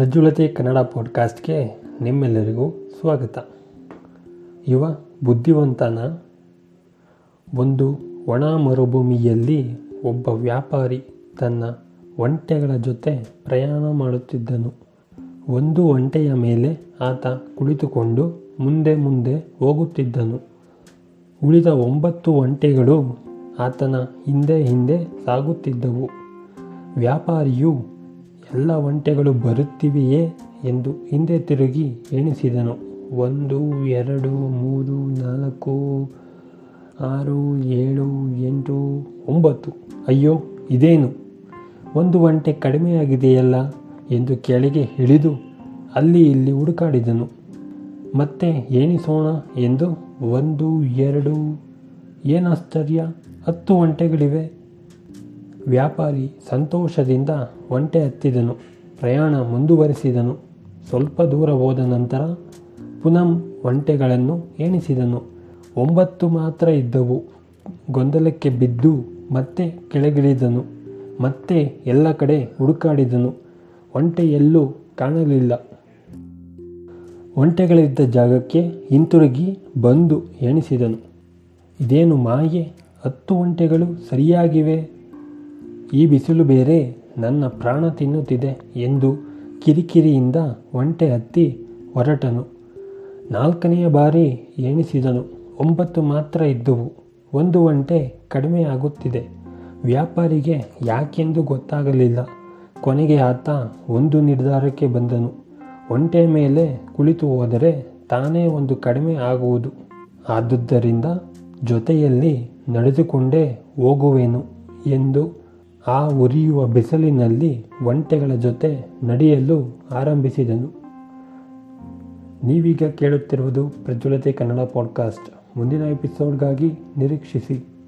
ಪ್ರಜ್ವಲತೆ ಕನ್ನಡ ಪಾಡ್ಕಾಸ್ಟ್ಗೆ ನಿಮ್ಮೆಲ್ಲರಿಗೂ ಸ್ವಾಗತ. ಯುವ ಬುದ್ಧಿವಂತನ ಒಂದು ಒಣ ಮರುಭೂಮಿಯಲ್ಲಿ ಒಬ್ಬ ವ್ಯಾಪಾರಿ ತನ್ನ ಒಂಟೆಗಳ ಜೊತೆ ಪ್ರಯಾಣ ಮಾಡುತ್ತಿದ್ದನು. ಒಂದು ಒಂಟೆಯ ಮೇಲೆ ಆತ ಕುಳಿತುಕೊಂಡು ಮುಂದೆ ಮುಂದೆ ಹೋಗುತ್ತಿದ್ದನು. ಉಳಿದ ಒಂಬತ್ತು ಒಂಟೆಗಳು ಆತನ ಹಿಂದೆ ಹಿಂದೆ ಸಾಗುತ್ತಿದ್ದವು. ವ್ಯಾಪಾರಿಯು ಎಲ್ಲ ಒಂಟೆಗಳು ಬರುತ್ತಿವೆಯೇ ಎಂದು ಹಿಂದೆ ತಿರುಗಿ ಎಣಿಸಿದನು. ಒಂದು, ಎರಡು, ಮೂರು, ನಾಲ್ಕು, ಆರು, ಏಳು, ಎಂಟು, ಒಂಬತ್ತು. ಅಯ್ಯೋ, ಇದೇನು? ಒಂದು ಒಂಟೆ ಕಡಿಮೆಯಾಗಿದೆಯಲ್ಲ ಎಂದು ಕೆಳಗೆ ಇಳಿದು ಅಲ್ಲಿ ಇಲ್ಲಿ ಹುಡುಕಾಡಿದನು. ಮತ್ತೆ ಎಣಿಸೋಣ ಎಂದು ಒಂದು, ಎರಡು, ಏನಾಶ್ಚರ್ಯ, ಹತ್ತು ಒಂಟೆಗಳಿವೆ. ವ್ಯಾಪಾರಿ ಸಂತೋಷದಿಂದ ಒಂಟೆ ಹತ್ತಿದನು, ಪ್ರಯಾಣ ಮುಂದುವರಿಸಿದನು. ಸ್ವಲ್ಪ ದೂರ ಹೋದ ನಂತರ ಪುನಃ ಒಂಟೆಗಳನ್ನು ಎಣಿಸಿದನು. ಒಂಬತ್ತು ಮಾತ್ರ ಇದ್ದವು. ಗೊಂದಲಕ್ಕೆ ಬಿದ್ದು ಮತ್ತೆ ಕೆಳಗಿಳಿದನು, ಮತ್ತೆ ಎಲ್ಲ ಕಡೆ ಹುಡುಕಾಡಿದನು. ಒಂಟೆ ಎಲ್ಲೂ ಕಾಣಲಿಲ್ಲ. ಒಂಟೆಗಳಿದ್ದ ಜಾಗಕ್ಕೆ ಹಿಂತಿರುಗಿ ಬಂದು ಎಣಿಸಿದನು. ಇದೇನು ಮಾಯೆ? ಹತ್ತು ಒಂಟೆಗಳು ಸರಿಯಾಗಿವೆ? ಈ ಬಿಸಿಲು ಬೇರೆ, ನನ್ನ ಪ್ರಾಣ ತಿನ್ನುತ್ತಿದೆ ಎಂದು ಕಿರಿಕಿರಿಯಿಂದ ಒಂಟೆ ಹತ್ತಿ ಹೊರಟನು. ನಾಲ್ಕನೆಯ ಬಾರಿ ಎಣಿಸಿದನು. ಒಂಬತ್ತು ಮಾತ್ರ ಇದ್ದುವು. ಒಂದು ಒಂಟೆ ಕಡಿಮೆಯಾಗುತ್ತಿದೆ ವ್ಯಾಪಾರಿಗೆ ಯಾಕೆಂದು ಗೊತ್ತಾಗಲಿಲ್ಲ. ಕೊನೆಗೆ ಆತ ಒಂದು ನಿರ್ಧಾರಕ್ಕೆ ಬಂದನು. ಒಂಟೆ ಮೇಲೆ ಕುಳಿತು ಹೋದರೆ ತಾನೇ ಒಂದು ಕಡಿಮೆ ಆಗುವುದು. ಆದುದರಿಂದ ಜೊತೆಯಲ್ಲಿ ನಡೆದುಕೊಂಡೇ ಹೋಗುವೆನು ಎಂದು ಆ ಉರಿಯುವ ಬಿಸಿಲಿನಲ್ಲಿ ಒಂಟೆಗಳ ಜೊತೆ ನಡೆಯಲು ಆರಂಭಿಸಿದನು. ನೀವೀಗ ಕೇಳುತ್ತಿರುವುದು ಪ್ರಜ್ವಲತೆ ಕನ್ನಡ ಪಾಡ್ಕಾಸ್ಟ್. ಮುಂದಿನ ಎಪಿಸೋಡ್ಗಾಗಿ ನಿರೀಕ್ಷಿಸಿ.